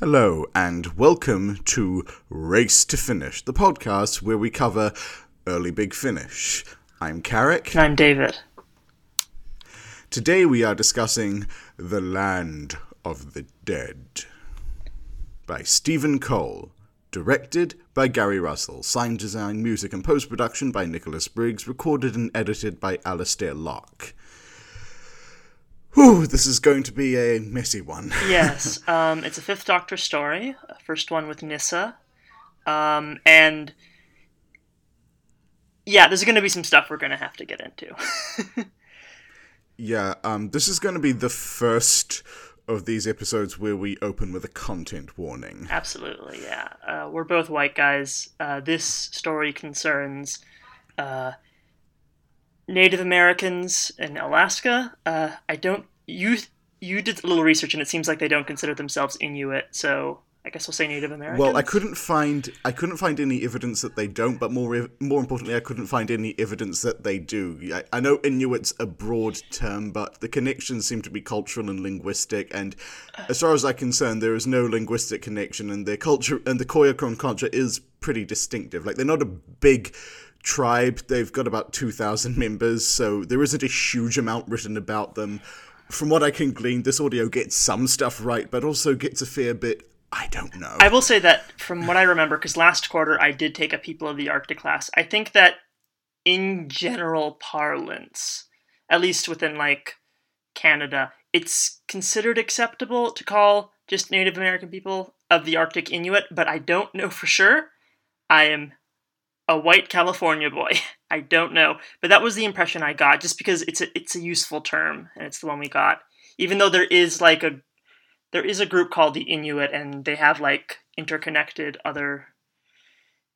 Hello, and welcome to Race to Finish, the podcast where we cover early Big Finish. I'm Carrick. I'm David. Today we are discussing The Land of the Dead by Stephen Cole. Directed by Gary Russell. Sound design, music, and post production by Nicholas Briggs. Recorded and edited by Alistair Lock. Whew, this is going to be a messy one. yes, um, it's a Fifth Doctor story, first one with Nyssa, um, and yeah, there's going to be some stuff we're going to have to get into. yeah, um, this is going to be the first of these episodes where we open with a content warning. Absolutely, yeah. Uh, we're both white guys. Uh, this story concerns uh, Native Americans in Alaska. Uh, I don't. You you did a little research, and it seems like they don't consider themselves Inuit. So I guess we'll say Native Americans. Well, I couldn't find I couldn't find any evidence that they don't, but more more importantly, I couldn't find any evidence that they do. I, I know Inuit's a broad term, but the connections seem to be cultural and linguistic. And as far as I'm concerned, there is no linguistic connection, and their culture and the Koyukon culture is pretty distinctive. Like they're not a big tribe; they've got about two thousand members, so there isn't a huge amount written about them. From what I can glean, this audio gets some stuff right, but also gets a fair bit I don't know. I will say that from what I remember, because last quarter I did take a People of the Arctic class, I think that in general parlance, at least within like Canada, it's considered acceptable to call just Native American people of the Arctic Inuit, but I don't know for sure. I am a white California boy. I don't know, but that was the impression I got, just because it's a it's a useful term and it's the one we got. Even though there is like a there is a group called the Inuit, and they have like interconnected other.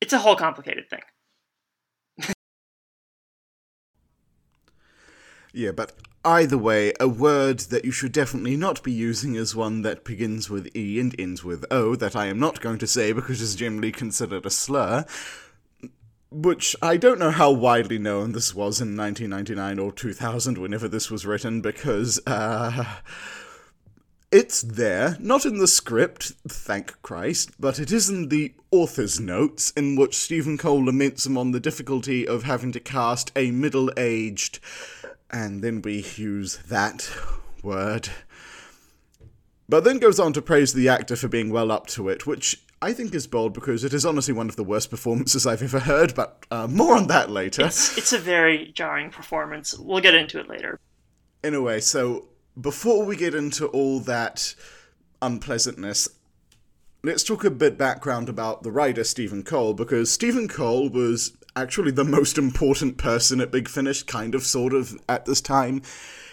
It's a whole complicated thing. yeah, but either way, a word that you should definitely not be using is one that begins with E and ends with O that I am not going to say because it's generally considered a slur. Which I don't know how widely known this was in 1999 or 2000, whenever this was written, because, uh it's there, not in the script, thank Christ, but it is in the author's notes, in which Stephen Cole laments him on the difficulty of having to cast a middle aged, and then we use that word. But then goes on to praise the actor for being well up to it, which I think is bold because it is honestly one of the worst performances I've ever heard, but uh, more on that later. It's, it's a very jarring performance. We'll get into it later. Anyway, so before we get into all that unpleasantness, let's talk a bit background about the writer Stephen Cole, because Stephen Cole was actually the most important person at Big Finish, kind of, sort of, at this time.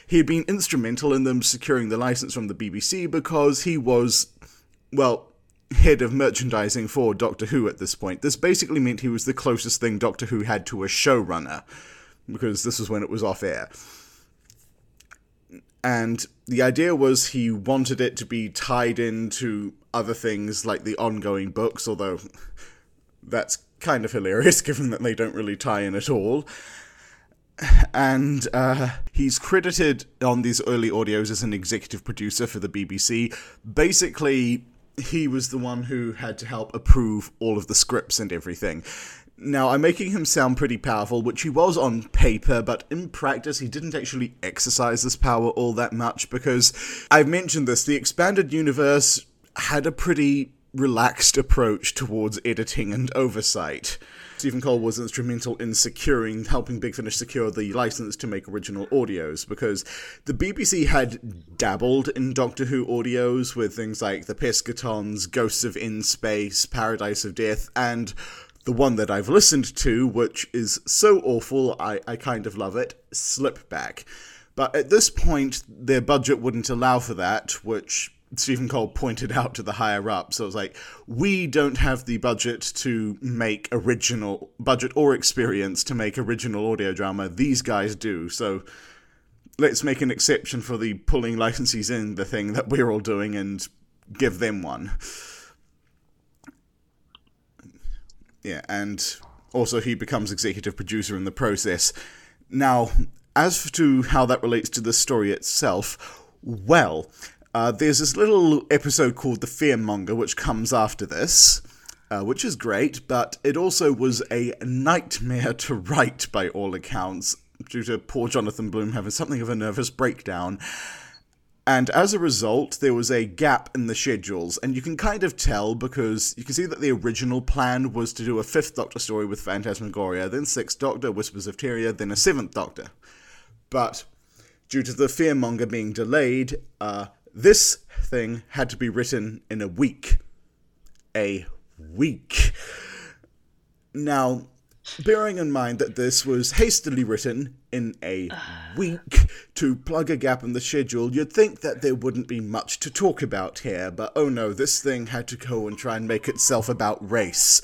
He had been instrumental in them securing the license from the BBC because he was, well, head of merchandising for Doctor Who at this point. This basically meant he was the closest thing Doctor Who had to a showrunner, because this was when it was off air and the idea was he wanted it to be tied into other things like the ongoing books, although that's kind of hilarious given that they don't really tie in at all. And uh, he's credited on these early audios as an executive producer for the BBC. Basically, he was the one who had to help approve all of the scripts and everything. Now, I'm making him sound pretty powerful, which he was on paper, but in practice, he didn't actually exercise this power all that much because I've mentioned this the expanded universe had a pretty relaxed approach towards editing and oversight. Stephen Cole was instrumental in securing, helping Big Finish secure the license to make original audios because the BBC had dabbled in Doctor Who audios with things like The Pescatons, Ghosts of N-Space, Paradise of Death, and the one that I've listened to, which is so awful, I, I kind of love it, Slipback. But at this point, their budget wouldn't allow for that, which Stephen Cole pointed out to the higher up. So it was like, we don't have the budget to make original, budget or experience to make original audio drama. These guys do. So let's make an exception for the pulling licensees in the thing that we're all doing and give them one. Yeah, and also he becomes executive producer in the process. Now, as to how that relates to the story itself, well, Uh, there's this little episode called The Fearmonger, which comes after this, uh, which is great, but it also was a nightmare to write by all accounts, due to poor Jonathan Blum having something of a nervous breakdown. And as a result, there was a gap in the schedules, and you can kind of tell because you can see that the original plan was to do a fifth Doctor story with Phantasmagoria, then Sixth Doctor, Whispers of Terror, then a seventh Doctor. But due to the Fearmonger being delayed, uh, this thing had to be written in a week. A week. Now, bearing in mind that this was hastily written in a week to plug a gap in the schedule, you'd think that there wouldn't be much to talk about here, but oh no, this thing had to go and try and make itself about race.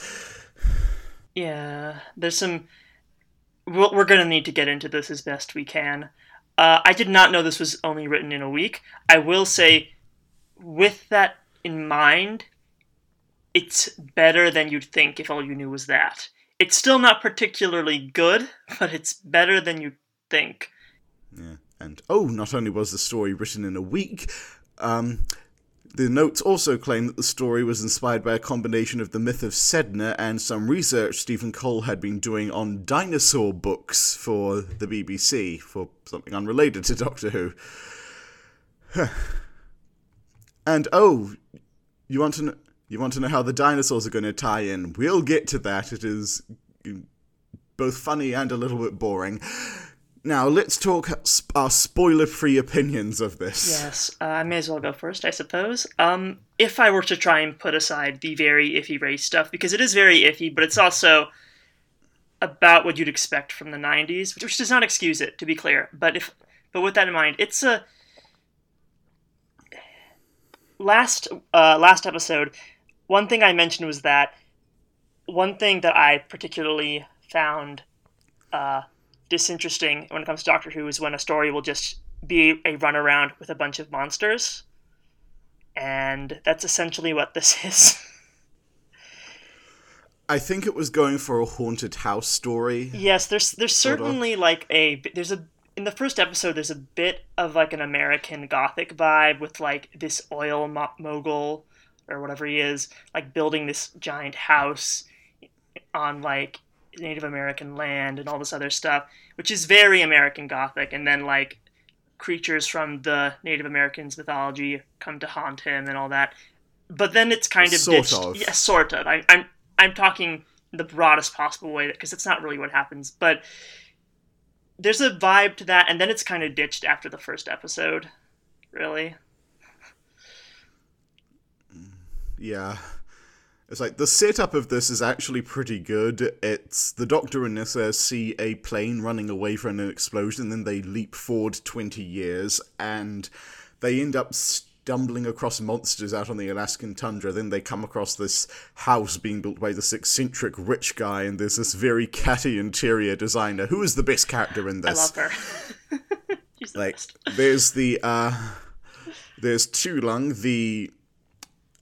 Yeah, there's some. We're, we're gonna need to get into this as best we can. Uh, I did not know this was only written in a week. I will say, with that in mind, it's better than you'd think if all you knew was that. It's still not particularly good, but it's better than you'd think. Yeah. And oh, not only was the story written in a week, um, the notes also claim that the story was inspired by a combination of the myth of Sedna and some research Stephen Cole had been doing on dinosaur books for the BBC, for something unrelated to Doctor Who. and oh, you want to know, you want to know how the dinosaurs are going to tie in? We'll get to that. It is mm, both funny and a little bit boring. Now, let's talk our spoiler free opinions of this. Yes, uh, I may as well go first, I suppose. Um, if I were to try and put aside the very iffy race stuff, because it is very iffy, but it's also about what you'd expect from the 90s, which does not excuse it, to be clear. But if, but with that in mind, it's a last uh, last episode. One thing I mentioned was that one thing that I particularly found uh, disinteresting when it comes to Doctor Who is when a story will just be a runaround with a bunch of monsters. And that's essentially what this is. I think it was going for a haunted house story. Yes, there's there's certainly like a there's a in the first episode there's a bit of like an American gothic vibe with like this oil mo- mogul or whatever he is like building this giant house on like Native American land and all this other stuff, which is very American Gothic. And then like creatures from the Native Americans mythology come to haunt him and all that. But then it's kind of Sort ditched. of. Yeah, sort of. I, I'm I'm talking the broadest possible way because it's not really what happens, but there's a vibe to that, and then it's kind of ditched after the first episode. Really. Yeah. It's like the setup of this is actually pretty good. It's the Doctor and Nyssa see a plane running away from an explosion, then they leap forward 20 years, and they end up stumbling across monsters out on the Alaskan tundra. Then they come across this house being built by this eccentric rich guy, and there's this very catty interior designer. Who is the best character in this? I love her. The like best. there's the uh there's Tulung, the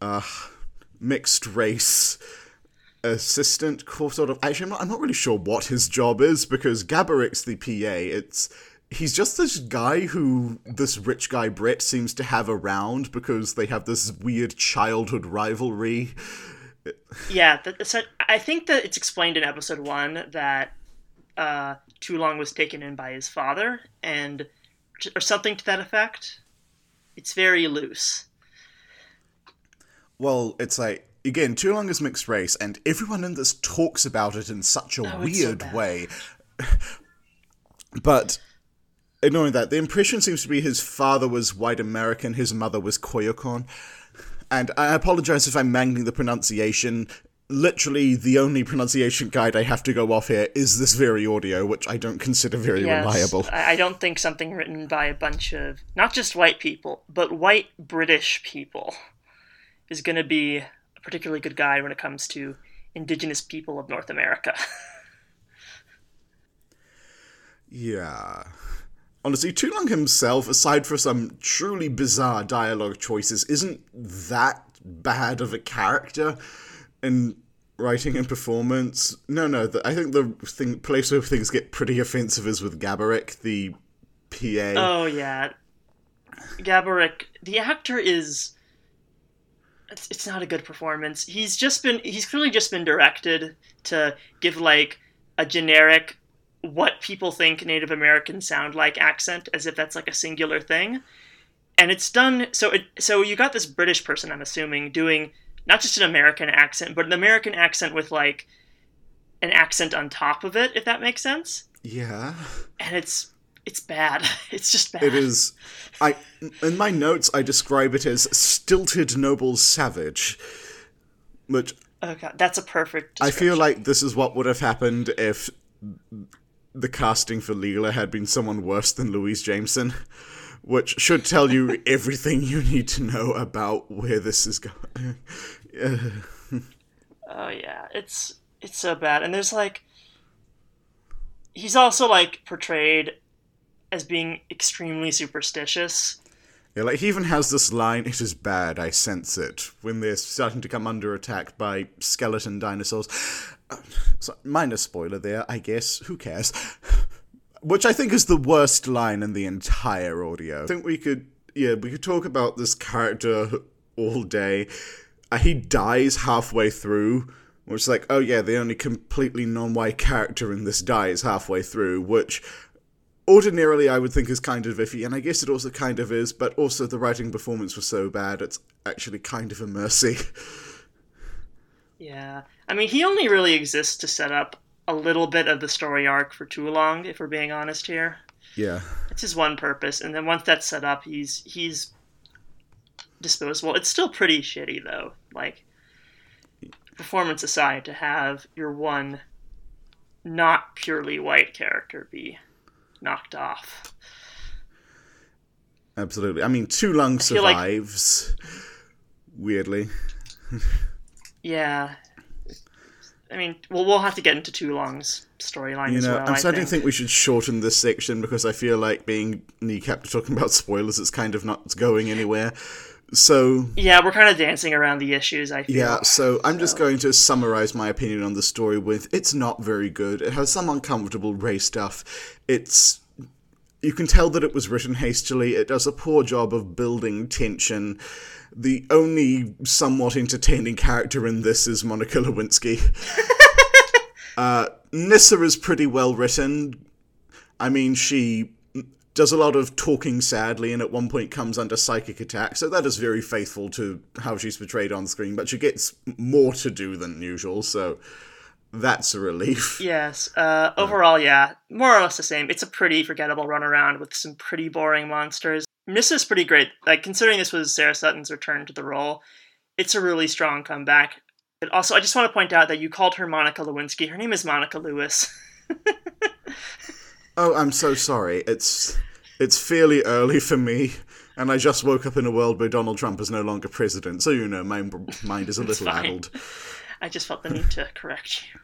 uh mixed race assistant sort of actually I'm not, I'm not really sure what his job is because Gaborik's the PA it's he's just this guy who this rich guy Brett seems to have around because they have this weird childhood rivalry Yeah, so I think that it's explained in episode one that uh, Tulung was taken in by his father, and or something to that effect. It's very loose. Well it's like again Tulung is mixed race and everyone in this talks about it in such a Oh, it's so weird way but ignoring that, the impression seems to be his father was white American, his mother was Koyukon. And I apologize if I'm mangling the pronunciation. Literally, the only pronunciation guide I have to go off here is this very audio, which I don't consider very Yes, reliable. I don't think something written by a bunch of not just white people, but white British people is going to be a particularly good guide when it comes to indigenous people of North America. Yeah. Honestly, Tulung himself, aside for some truly bizarre dialogue choices, isn't that bad of a character in writing and performance. No, no, the, I think the thing, place where things get pretty offensive is with Gaborik, the PA. oh yeah, Gaborik. the actor is. It's, it's not a good performance. He's just been. He's clearly just been directed to give like a generic, what people think Native Americans sound like accent, as if that's like a singular thing. And it's done. So it. So you got this British person, I'm assuming, doing not just an American accent, but an American accent with like an accent on top of it, if that makes sense. Yeah. And it's it's bad. It's just bad. It is. I in my notes I describe it as stilted noble savage, which Oh god, that's a perfect. I feel like this is what would have happened if the casting for Leela had been someone worse than Louise Jameson, which should tell you everything you need to know about where this is going. oh yeah, it's it's so bad, and there's like he's also like portrayed as being extremely superstitious. Yeah, like he even has this line, it is bad, I sense it, when they're starting to come under attack by skeleton dinosaurs. Uh, so, minor spoiler there, I guess. Who cares? Which I think is the worst line in the entire audio. I think we could, yeah, we could talk about this character all day. Uh, he dies halfway through, which is like, oh yeah, the only completely non-white character in this dies halfway through, which ordinarily I would think is kind of iffy, and I guess it also kind of is, but also the writing performance was so bad, it's actually kind of a mercy. Yeah. I mean, he only really exists to set up a little bit of the story arc for Tulung, if we're being honest here. Yeah. It's his one purpose, and then once that's set up, he's he's disposable. It's still pretty shitty though. Like performance aside, to have your one not purely white character be knocked off. Absolutely. I mean, Tulung survives. Like... Weirdly. yeah. I mean, well, we'll have to get into Tulung's storyline you know, well, I'm starting to think we should shorten this section because I feel like being kneecapped to talking about spoilers is kind of not going anywhere. So yeah, we're kind of dancing around the issues. I feel. Yeah, so I'm so. just going to summarize my opinion on the story with it's not very good. It has some uncomfortable race stuff. It's you can tell that it was written hastily. It does a poor job of building tension. The only somewhat entertaining character in this is Monica Lewinsky. uh, Nyssa is pretty well written. I mean, she does a lot of talking sadly and at one point comes under psychic attack. So that is very faithful to how she's portrayed on screen but she gets more to do than usual so that's a relief. Yes uh, overall yeah more or less the same. It's a pretty forgettable run around with some pretty boring monsters. This is pretty great like considering this was sarah sutton's return to the role it's a really strong comeback. But also i just want to point out that you called her monica lewinsky. Her name is monica lewis. Oh, I'm so sorry. It's it's fairly early for me, and I just woke up in a world where Donald Trump is no longer president, so you know my mind is a little addled. I just felt the need to correct you.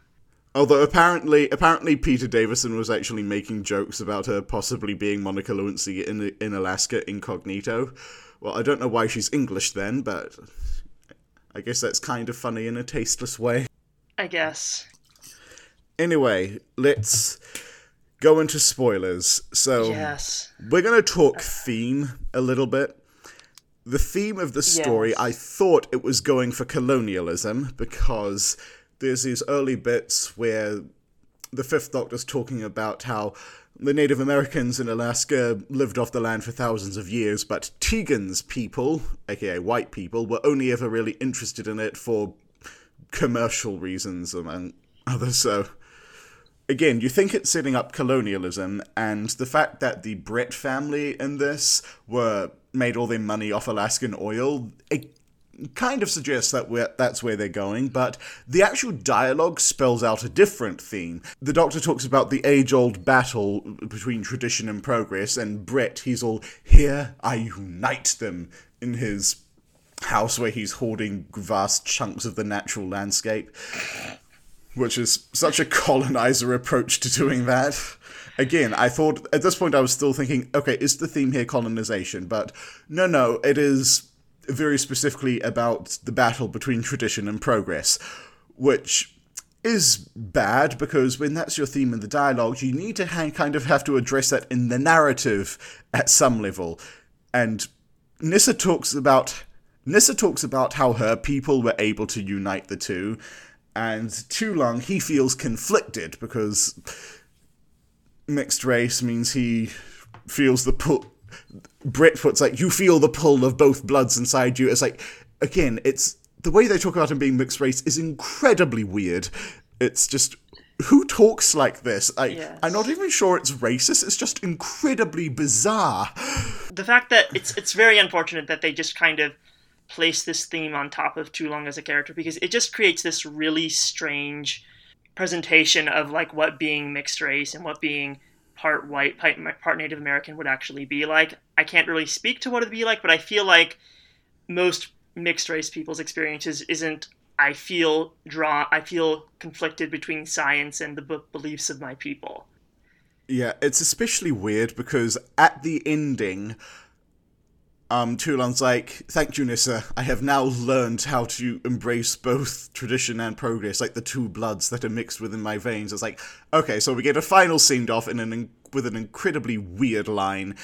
Although apparently, apparently Peter Davison was actually making jokes about her possibly being Monica Lewinsky in in Alaska incognito. Well, I don't know why she's English then, but I guess that's kind of funny in a tasteless way. I guess. Anyway, let's go into spoilers. So yes. we're going to talk theme a little bit. The theme of the story, yes. I thought it was going for colonialism because there's these early bits where the Fifth Doctor's talking about how the Native Americans in Alaska lived off the land for thousands of years, but Tegan's people, aka white people, were only ever really interested in it for commercial reasons, among others. So again, you think it's setting up colonialism, and the fact that the Brett family in this were made all their money off Alaskan oil, it kind of suggests that that's where they're going, but the actual dialogue spells out a different theme. The Doctor talks about the age-old battle between tradition and progress, and Brett, he's all, here I unite them, in his house where he's hoarding vast chunks of the natural landscape which is such a colonizer approach to doing that. Again, I thought at this point I was still thinking, okay, is the theme here colonization? But no, no, it is very specifically about the battle between tradition and progress, which is bad because when that's your theme in the dialogue, you need to kind of have to address that in the narrative at some level. and Nyssa talks about Nyssa talks about how her people were able to unite the two, and Tulung he feels conflicted because mixed race means he feels the pull. Brett puts like you feel the pull of both bloods inside you. It's like again, it's the way they talk about him being mixed race is incredibly weird. It's just who talks like this? I, Yes. I'm not even sure it's racist. It's just incredibly bizarre. the fact that it's it's very unfortunate that they just kind of place this theme on top of Tulung as a character because it just creates this really strange presentation of like what being mixed race and what being part white, part Native American would actually be like. I can't really speak to what it'd be like, but I feel like most mixed race people's experiences isn't I feel draw I feel conflicted between science and the b- beliefs of my people. Yeah, it's especially weird because at the ending, um, Tulung's like, "Thank you, Nyssa. I have now learned how to embrace both tradition and progress, like the two bloods that are mixed within my veins." It's like, okay, so we get a final send off in an with an incredibly weird line.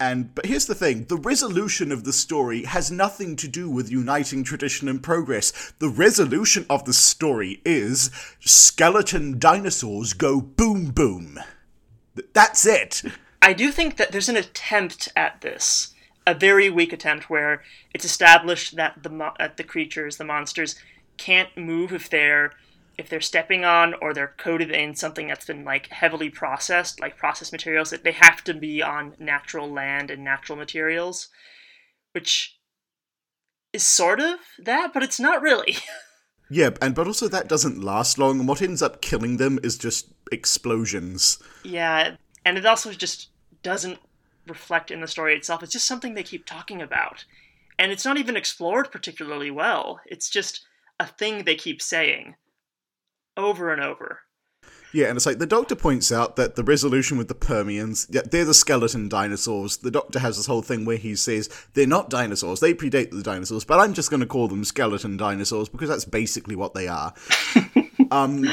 And but here's the thing: the resolution of the story has nothing to do with uniting tradition and progress. The resolution of the story is skeleton dinosaurs go boom boom. Th- That's it. I do think that there's an attempt at this, a very weak attempt where it's established that the mo- that the creatures, the monsters, can't move if they're if they're stepping on or they're coated in something that's been like heavily processed, like processed materials. That they have to be on natural land and natural materials, which is sort of that, but it's not really. Yeah, and but also that doesn't last long, what ends up killing them is just explosions. Yeah, and it also just doesn't reflect in the story itself. It's just something they keep talking about. And it's not even explored particularly well. It's just a thing they keep saying over and over. Yeah, and it's like the Doctor points out that the resolution with the Permians, they're the skeleton dinosaurs. The Doctor has this whole thing where he says they're not dinosaurs, they predate the dinosaurs, but I'm just going to call them skeleton dinosaurs because that's basically what they are. um,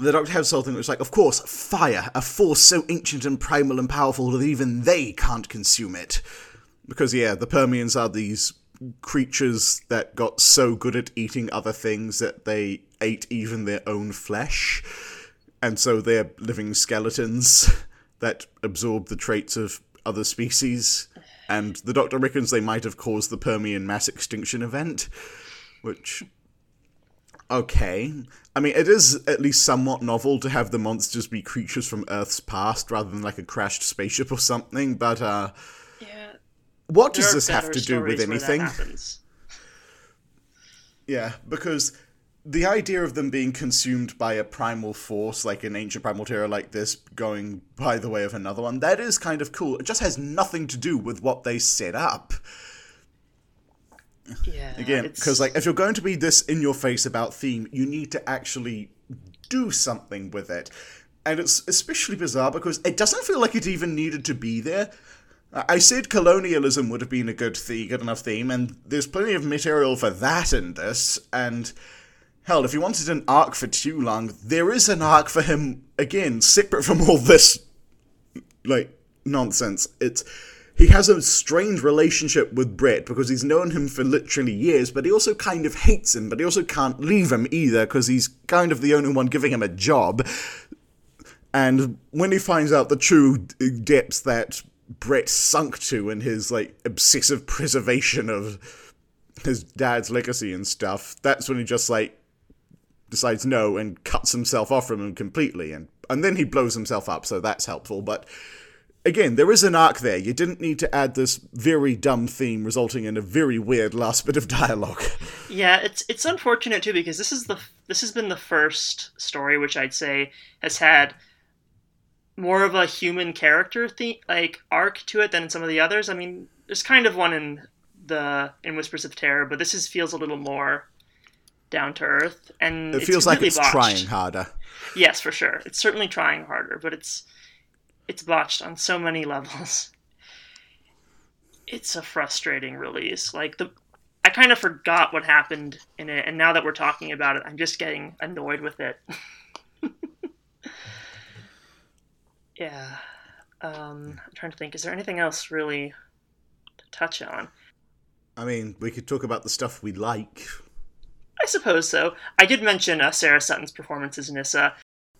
the Doctor has something which is like, of course, fire, a force so ancient and primal and powerful that even they can't consume it. Because, yeah, the Permians are these creatures that got so good at eating other things that they ate even their own flesh. And so they're living skeletons that absorb the traits of other species. And the Doctor reckons they might have caused the Permian mass extinction event, which okay. I mean, it is at least somewhat novel to have the monsters be creatures from Earth's past rather than like a crashed spaceship or something, but uh Yeah. what there does this have to do with stories where that anything? Yeah, because the idea of them being consumed by a primal force, like an ancient primal terror like this, going by the way of another one, that is kind of cool. It just has nothing to do with what they set up. Yeah. Again, because like if you're going to be this in your face about theme, you need to actually do something with it. And it's especially bizarre because it doesn't feel like it even needed to be there. I said colonialism would have been a good theme, good enough theme, and there's plenty of material for that in this. And hell, if you wanted an arc for Tulung there is an arc for him again, separate from all this like nonsense. It's he has a strange relationship with Brett because he's known him for literally years, but he also kind of hates him, but he also can't leave him either because he's kind of the only one giving him a job. And when he finds out the true depths that Brett sunk to in his like obsessive preservation of his dad's legacy and stuff, that's when he just like decides no and cuts himself off from him completely and and then he blows himself up so that's helpful but again there is an arc there you didn't need to add this very dumb theme resulting in a very weird last bit of dialogue Yeah, it's it's unfortunate too because this is the this has been the first story which I'd say has had more of a human character the like arc to it than some of the others. I mean, there's kind of one in the in Whispers of Terror, but this is feels a little more down to earth and it feels like really it's botched. trying harder Yes, for sure. It's certainly trying harder, but it's it's botched on so many levels. It's a frustrating release. Like the I kind of forgot what happened in it, and now that we're talking about it, I'm just getting annoyed with it. yeah. Um, I'm trying to think. Is there anything else really to touch on. I mean, we could talk about the stuff we like. I suppose so. I did mention uh, Sarah Sutton's performance as Nyssa.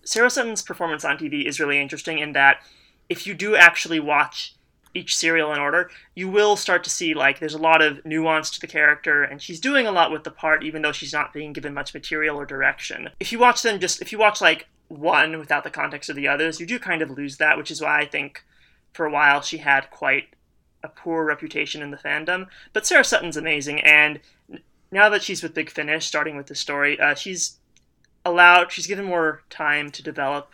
Sarah Sutton's performance on TV is really interesting in that if you do actually watch each serial in order, you will start to see like there's a lot of nuance to the character, and she's doing a lot with the part, even though she's not being given much material or direction. If you watch them, just if you watch like one without the context of the others, you do kind of lose that, which is why I think for a while she had quite a poor reputation in the fandom. But Sarah Sutton's amazing, and now that she's with Big Finish, starting with the story, uh, she's allowed, she's given more time to develop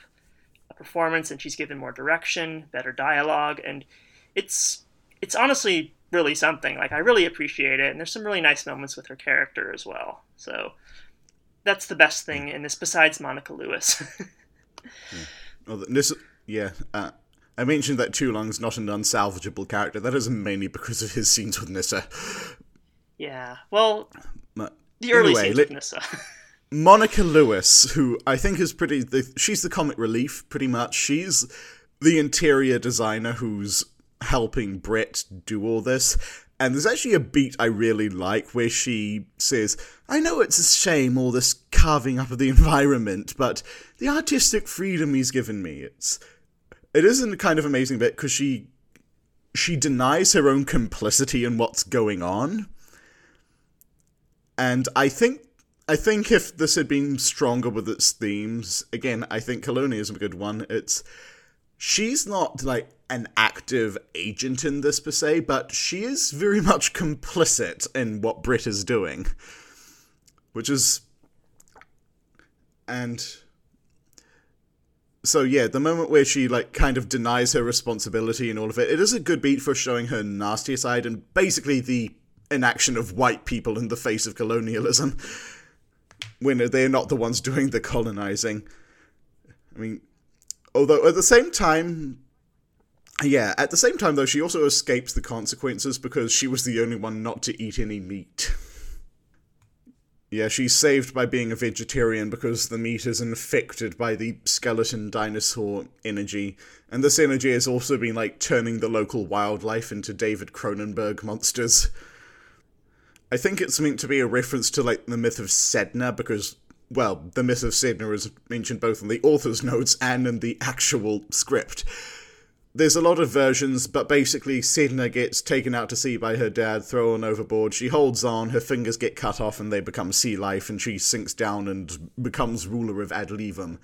a performance, and she's given more direction, better dialogue, and it's it's honestly really something. Like I really appreciate it, and there's some really nice moments with her character as well. So that's the best thing in this, besides Monica Lewis. yeah. Well, this, yeah. Uh, I mentioned that Tulung's not an unsalvageable character. That is mainly because of his scenes with Nyssa. Yeah. Well, but the early anyway, scenes with Nyssa. Monica Lewis, who I think is pretty, the, she's the comic relief, pretty much. She's the interior designer who's helping Brett do all this. And there's actually a beat I really like where she says, I know it's a shame all this carving up of the environment, but the artistic freedom he's given me, it's it isn't a kind of amazing bit because she she denies her own complicity in what's going on. And I think I think if this had been stronger with its themes, again, I think Colonia is a good one. It's she's not like an active agent in this per se, but she is very much complicit in what Brett is doing. Which is and so yeah, the moment where she like kind of denies her responsibility and all of it, it is a good beat for showing her nastier side and basically the inaction of white people in the face of colonialism when they're not the ones doing the colonizing. I mean, although at the same time, yeah, at the same time though, she also escapes the consequences because she was the only one not to eat any meat. Yeah, she's saved by being a vegetarian because the meat is infected by the skeleton dinosaur energy. And this energy has also been, like, turning the local wildlife into David Cronenberg monsters. I think it's meant to be a reference to, like, the myth of Sedna because, well, the myth of Sedna is mentioned both in the author's notes and in the actual script there's a lot of versions, but basically Sedna gets taken out to sea by her dad, thrown overboard. She holds on, her fingers get cut off, and they become sea life, and she sinks down and becomes ruler of Adlivun,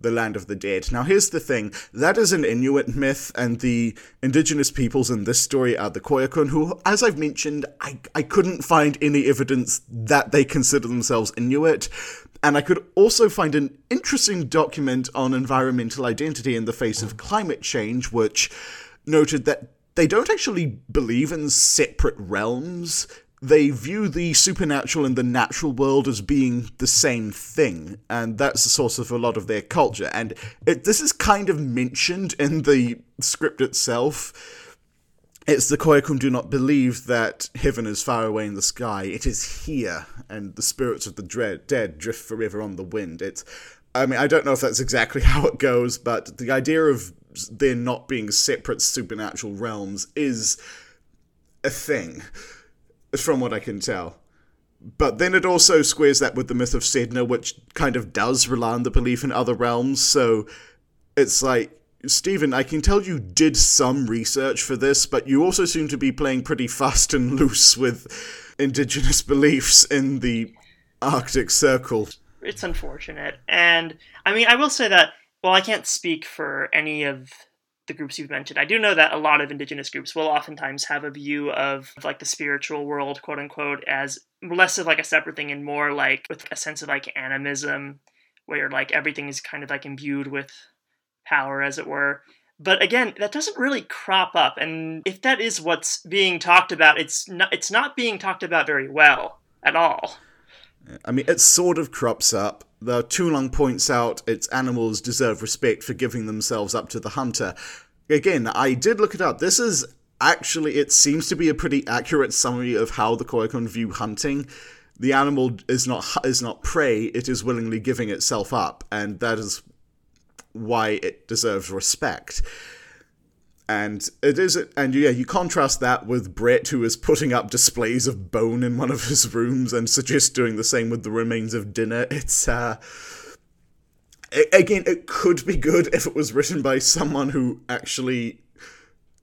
the land of the dead. Now, here's the thing that is an Inuit myth, and the indigenous peoples in this story are the Koyukon, who, as I've mentioned, I, I couldn't find any evidence that they consider themselves Inuit. And I could also find an interesting document on environmental identity in the face of climate change, which noted that they don't actually believe in separate realms. They view the supernatural and the natural world as being the same thing, and that's the source of a lot of their culture. And it, this is kind of mentioned in the script itself it's the Koyukon do not believe that heaven is far away in the sky. It is here, and the spirits of the dread, dead drift forever on the wind. It's, I mean, I don't know if that's exactly how it goes, but the idea of there not being separate supernatural realms is a thing, from what I can tell. But then it also squares that with the myth of Sedna, which kind of does rely on the belief in other realms. So it's like Stephen, I can tell you did some research for this, but you also seem to be playing pretty fast and loose with indigenous beliefs in the Arctic Circle. It's unfortunate. And I mean, I will say that, well, I can't speak for any of the groups you've mentioned. I do know that a lot of indigenous groups will oftentimes have a view of like the spiritual world, quote unquote, as less of like a separate thing and more like with a sense of like animism, where like everything is kind of like imbued with power, as it were. But again, that doesn't really crop up, and if that is what's being talked about, it's not it's not being talked about very well at all. I mean, it sort of crops up. The Tulung points out its animals deserve respect for giving themselves up to the hunter. Again, I did look it up. This is actually, it seems to be a pretty accurate summary of how the Koyukon view hunting. The animal is not is not prey; it is willingly giving itself up, and that is why it deserves respect. And it is, and yeah, you contrast that with Brett, who is putting up displays of bone in one of his rooms and suggests doing the same with the remains of dinner. It's, uh, again, it could be good if it was written by someone who actually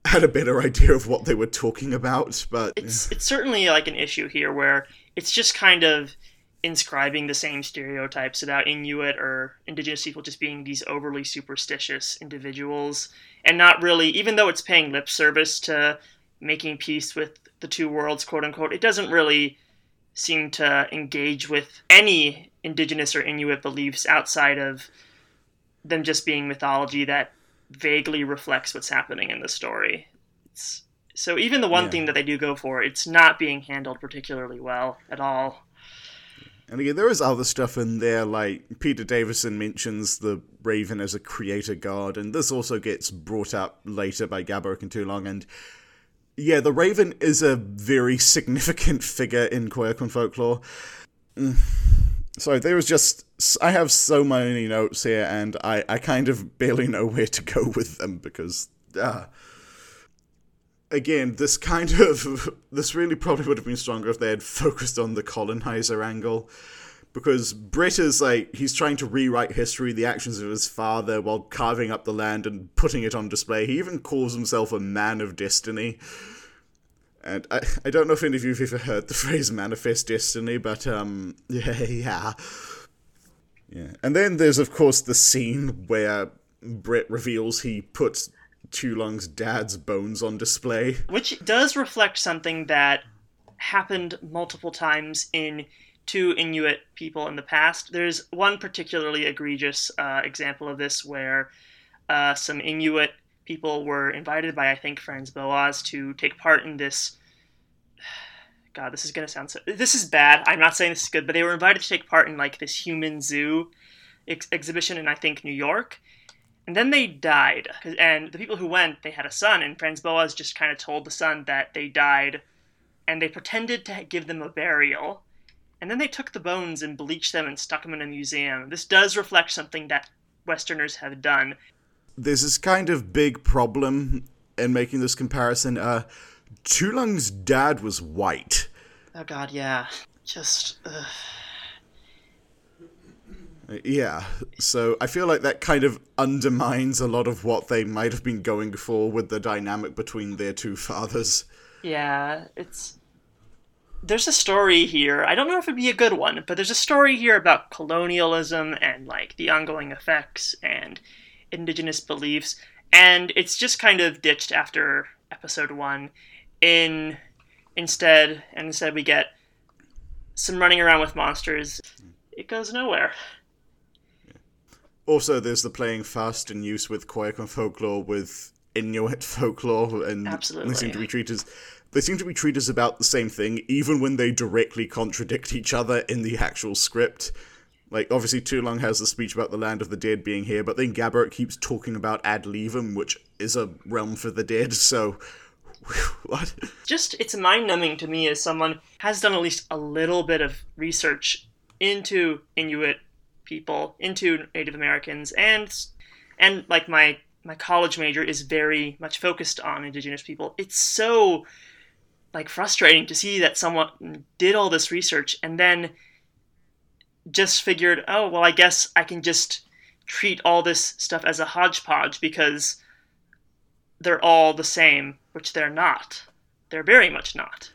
had a better idea of what they were talking about. But it's it's certainly like an issue here where it's just kind of inscribing the same stereotypes about Inuit or indigenous people just being these overly superstitious individuals and not really even though it's paying lip service to making peace with the two worlds quote unquote it doesn't really seem to engage with any indigenous or Inuit beliefs outside of them just being mythology that vaguely reflects what's happening in the story. It's, so even the one yeah. thing that they do go for, it's not being handled particularly well at all. And again, there is other stuff in there, like Peter Davison mentions the Raven as a creator god, and this also gets brought up later by Gaborik and Tulung. And yeah, the Raven is a very significant figure in Koyukon folklore. Mm. So there was just I have so many notes here, and I I kind of barely know where to go with them because. Uh, again, this kind of this really probably would have been stronger if they had focused on the colonizer angle. Because Brett is like he's trying to rewrite history, the actions of his father, while carving up the land and putting it on display. He even calls himself a man of destiny. And I, I don't know if any of you have ever heard the phrase manifest destiny, but um yeah yeah. Yeah. And then there's of course the scene where Brett reveals he puts Tulung's dad's bones on display. Which does reflect something that happened multiple times in two Inuit people in the past. There's one particularly egregious uh, example of this where uh, some Inuit people were invited by I think Franz Boas to take part in this. God, this is gonna sound so. This is bad. I'm not saying this is good, but they were invited to take part in like this human zoo ex- exhibition in I think New York, and then they died. And the people who went, they had a son, and Franz Boas just kind of told the son that they died, and they pretended to give them a burial, and then they took the bones and bleached them and stuck them in a museum. This does reflect something that Westerners have done there's this kind of big problem in making this comparison. Uh, Tulung's dad was white. Oh God, yeah. Just. Uh... Yeah, so I feel like that kind of undermines a lot of what they might have been going for with the dynamic between their two fathers. Yeah, it's. There's a story here. I don't know if it'd be a good one, but there's a story here about colonialism and, like, the ongoing effects and indigenous beliefs, and it's just kind of ditched after episode one. In instead, and instead we get some running around with monsters. It goes nowhere. Also, there's the playing fast and use with Koyukon folklore with Inuit folklore, and Absolutely. they seem to be treated as they seem to be treated as about the same thing, even when they directly contradict each other in the actual script. Like, obviously, Tulung has the speech about the land of the dead being here, but then Gaborik keeps talking about Adlivun, which is a realm for the dead, so. what? Just, it's mind numbing to me as someone has done at least a little bit of research into Inuit people, into Native Americans, and, and like, my, my college major is very much focused on Indigenous people. It's so, like, frustrating to see that someone did all this research and then just figured, oh, well, I guess I can just treat all this stuff as a hodgepodge because they're all the same, which they're not. They're very much not.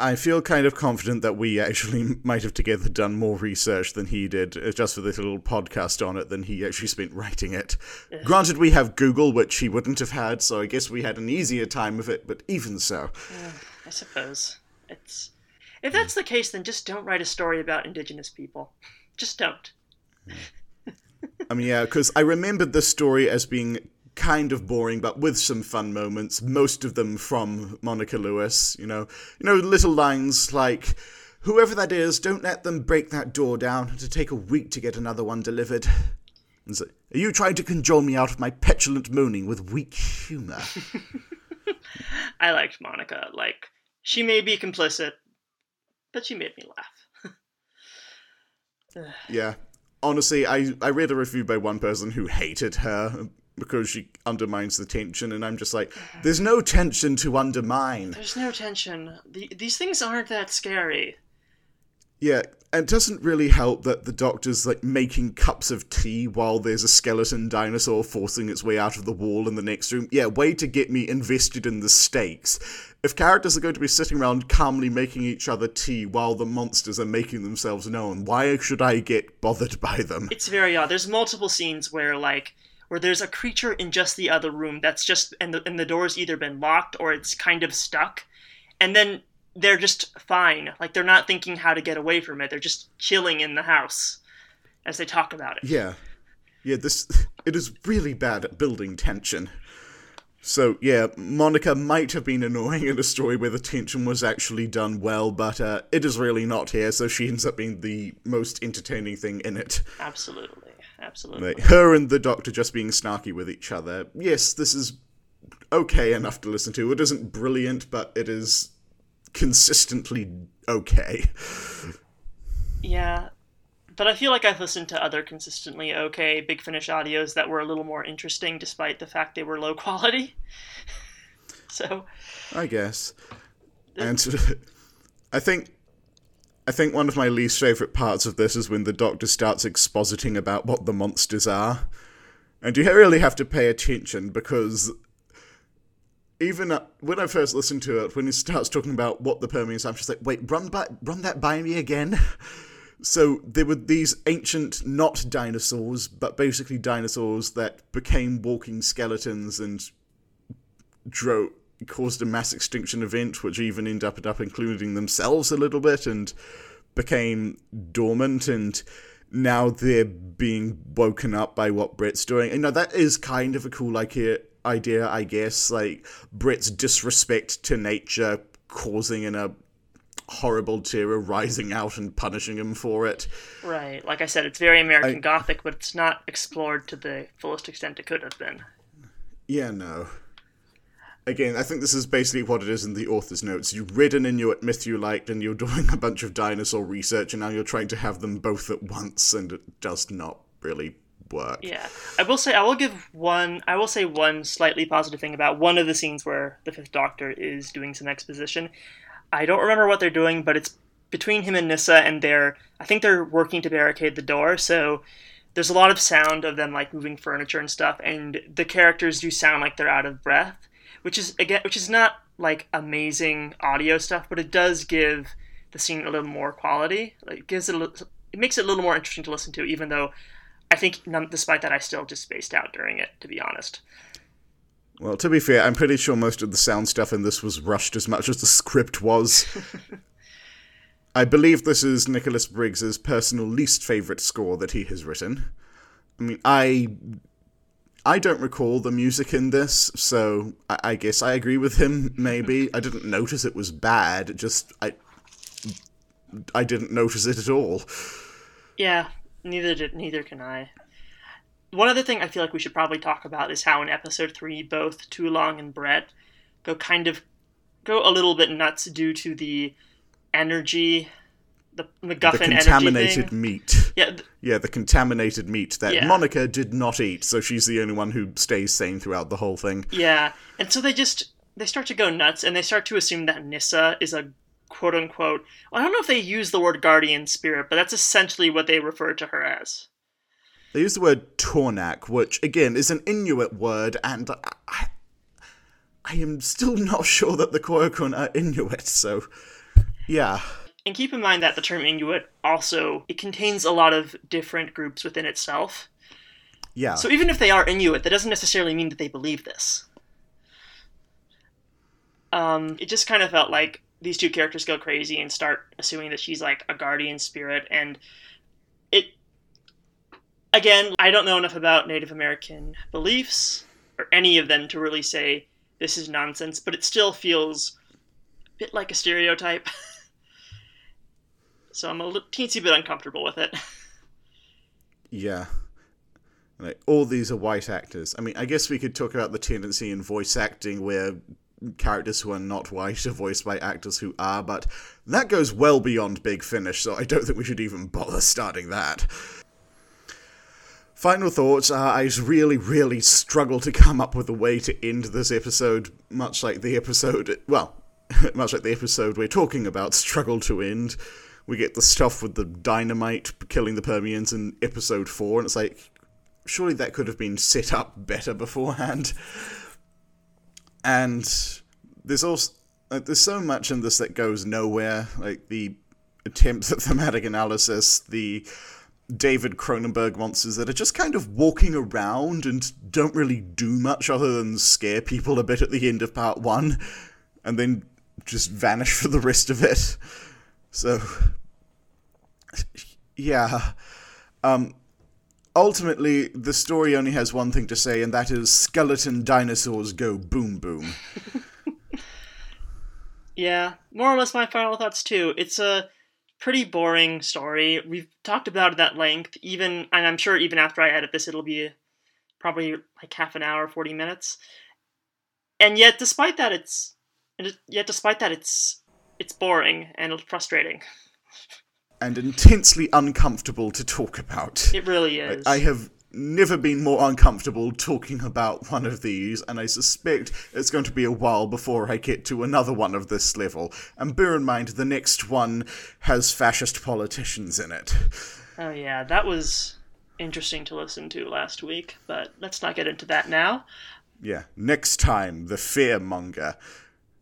I feel kind of confident that we actually might have together done more research than he did, uh, just for this little podcast on it, than he actually spent writing it. Yeah. Granted, we have Google, which he wouldn't have had, so I guess we had an easier time of it, but even so. Yeah, I suppose. It's if that's the case, then just don't write a story about indigenous people. Just don't. I mean, yeah, because I remembered the story as being kind of boring, but with some fun moments. Most of them from Monica Lewis. You know, you know, little lines like, "Whoever that is, don't let them break that door down. To take a week to get another one delivered." And so, Are you trying to cajole me out of my petulant moaning with weak humor? I liked Monica. Like, she may be complicit, but she made me laugh. yeah. Honestly, I, I read a review by one person who hated her because she undermines the tension, and I'm just like, there's no tension to undermine. There's no tension. The, these things aren't that scary. Yeah, and it doesn't really help that the doctor's like making cups of tea while there's a skeleton dinosaur forcing its way out of the wall in the next room. Yeah, way to get me invested in the stakes. If characters are going to be sitting around calmly making each other tea while the monsters are making themselves known, why should I get bothered by them? It's very odd. There's multiple scenes where like where there's a creature in just the other room that's just and the and the door's either been locked or it's kind of stuck. And then they're just fine. Like they're not thinking how to get away from it. They're just chilling in the house as they talk about it. Yeah. Yeah, this it is really bad at building tension. So yeah, Monica might have been annoying in a story where the tension was actually done well, but uh, it is really not here. So she ends up being the most entertaining thing in it. Absolutely, absolutely. Like, her and the Doctor just being snarky with each other. Yes, this is okay enough to listen to. It isn't brilliant, but it is consistently okay. Yeah, but I feel like I've listened to other consistently okay Big Finish audios that were a little more interesting despite the fact they were low quality. so, I guess. And I think I think one of my least favorite parts of this is when the doctor starts expositing about what the monsters are. And you really have to pay attention because even uh, when I first listened to it, when he starts talking about what the Permians are, I'm just like, wait, run by, run that by me again. So there were these ancient, not dinosaurs, but basically dinosaurs that became walking skeletons and drove caused a mass extinction event, which even ended up, up including themselves a little bit and became dormant and now they're being woken up by what Brett's doing. And now that is kind of a cool idea, idea, I guess. Like Brett's disrespect to nature causing in a horrible terror rising out and punishing him for it. Right. Like I said, it's very American I, Gothic, but it's not explored to the fullest extent it could have been. Yeah, no. Again, I think this is basically what it is in the author's notes. You've read an Inuit myth you liked, and you're doing a bunch of dinosaur research, and now you're trying to have them both at once, and it does not really work. Yeah, I will say I will give one. I will say one slightly positive thing about one of the scenes where the Fifth Doctor is doing some exposition. I don't remember what they're doing, but it's between him and Nyssa, and they're I think they're working to barricade the door. So there's a lot of sound of them like moving furniture and stuff, and the characters do sound like they're out of breath, which is again which is not like amazing audio stuff, but it does give the scene a little more quality. Like, it gives it a little, it makes it a little more interesting to listen to, even though I think none, despite that I still just spaced out during it, to be honest. Well, to be fair, I'm pretty sure most of the sound stuff in this was rushed as much as the script was. I believe this is Nicholas Briggs's personal least favorite score that he has written. I mean, I I don't recall the music in this, so I, I guess I agree with him. Maybe I didn't notice it was bad. Just I I didn't notice it at all. Yeah, neither did neither can I one other thing I feel like we should probably talk about is how in episode three, both Tulung and Brett go kind of go a little bit nuts due to the energy, the MacGuffin the contaminated meat. Yeah, th- yeah, the contaminated meat that yeah. Monica did not eat, so she's the only one who stays sane throughout the whole thing. Yeah, and so they just they start to go nuts, and they start to assume that Nyssa is a quote unquote. Well, I don't know if they use the word guardian spirit, but that's essentially what they refer to her as. They use the word Tornak, which again is an Inuit word, and I, I am still not sure that the Koyukon are Inuit. So, yeah. And keep in mind that the term Inuit also it contains a lot of different groups within itself. Yeah. So even if they are Inuit, that doesn't necessarily mean that they believe this. Um, it just kind of felt like these two characters go crazy and start assuming that she's like a guardian spirit, and it again, I don't know enough about Native American beliefs or any of them to really say this is nonsense, but it still feels a bit like a stereotype. so I'm a teensy bit uncomfortable with it. Yeah. Like, all these are white actors. I mean, I guess we could talk about the tendency in voice acting where characters who are not white are voiced by actors who are, but that goes well beyond Big Finish, so I don't think we should even bother starting that. Final thoughts are I really, really struggle to come up with a way to end this episode, much like the episode, well, much like the episode we're talking about, struggle to end. We get the stuff with the dynamite killing the Permians in episode 4, and it's like, surely that could have been set up better beforehand. And there's also like, there's so much in this that goes nowhere, like the attempts at thematic analysis, the David Cronenberg monsters that are just kind of walking around and don't really do much other than scare people a bit at the end of part one, and then just vanish for the rest of it. So, yeah. Um, ultimately, the story only has one thing to say, and that is skeleton dinosaurs go boom boom. yeah, more or less my final thoughts too. It's a pretty boring story. We've talked about it at length, even, and I'm sure even after I edit this, it'll be probably like half an hour, 40 minutes. And yet, despite that, it's, yet despite that, it's, it's boring and frustrating. And intensely uncomfortable to talk about. It really is. I have never been more uncomfortable talking about one of these, and I suspect it's going to be a while before I get to another one of this level. And bear in mind, the next one has fascist politicians in it. Oh, yeah, that was interesting to listen to last week, but let's not get into that now. Yeah, next time, the fearmonger.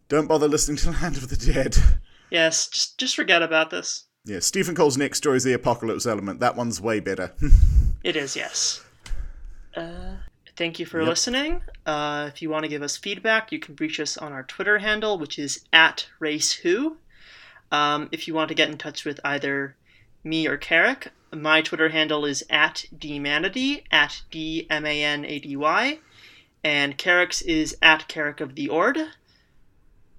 Don't bother listening to Land of the Dead. Yes, just just forget about this. Yeah, Stephen Cole's next story is the Apocalypse Element. That one's way better. It is, yes. Uh, thank you for yep. listening. Uh, if you want to give us feedback, you can reach us on our Twitter handle, which is at RaceWho. Um, if you want to get in touch with either me or Carrick, my Twitter handle is at dmanady, at D-M-A-N-A-D-Y, and Carrick's is at Carrick of the Ord.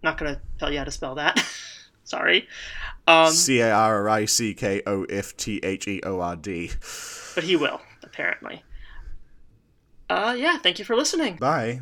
Not going to tell you how to spell that. Sorry. Um, C A R I C K O F T H E O R D but he will apparently. Uh, yeah. Thank you for listening. Bye.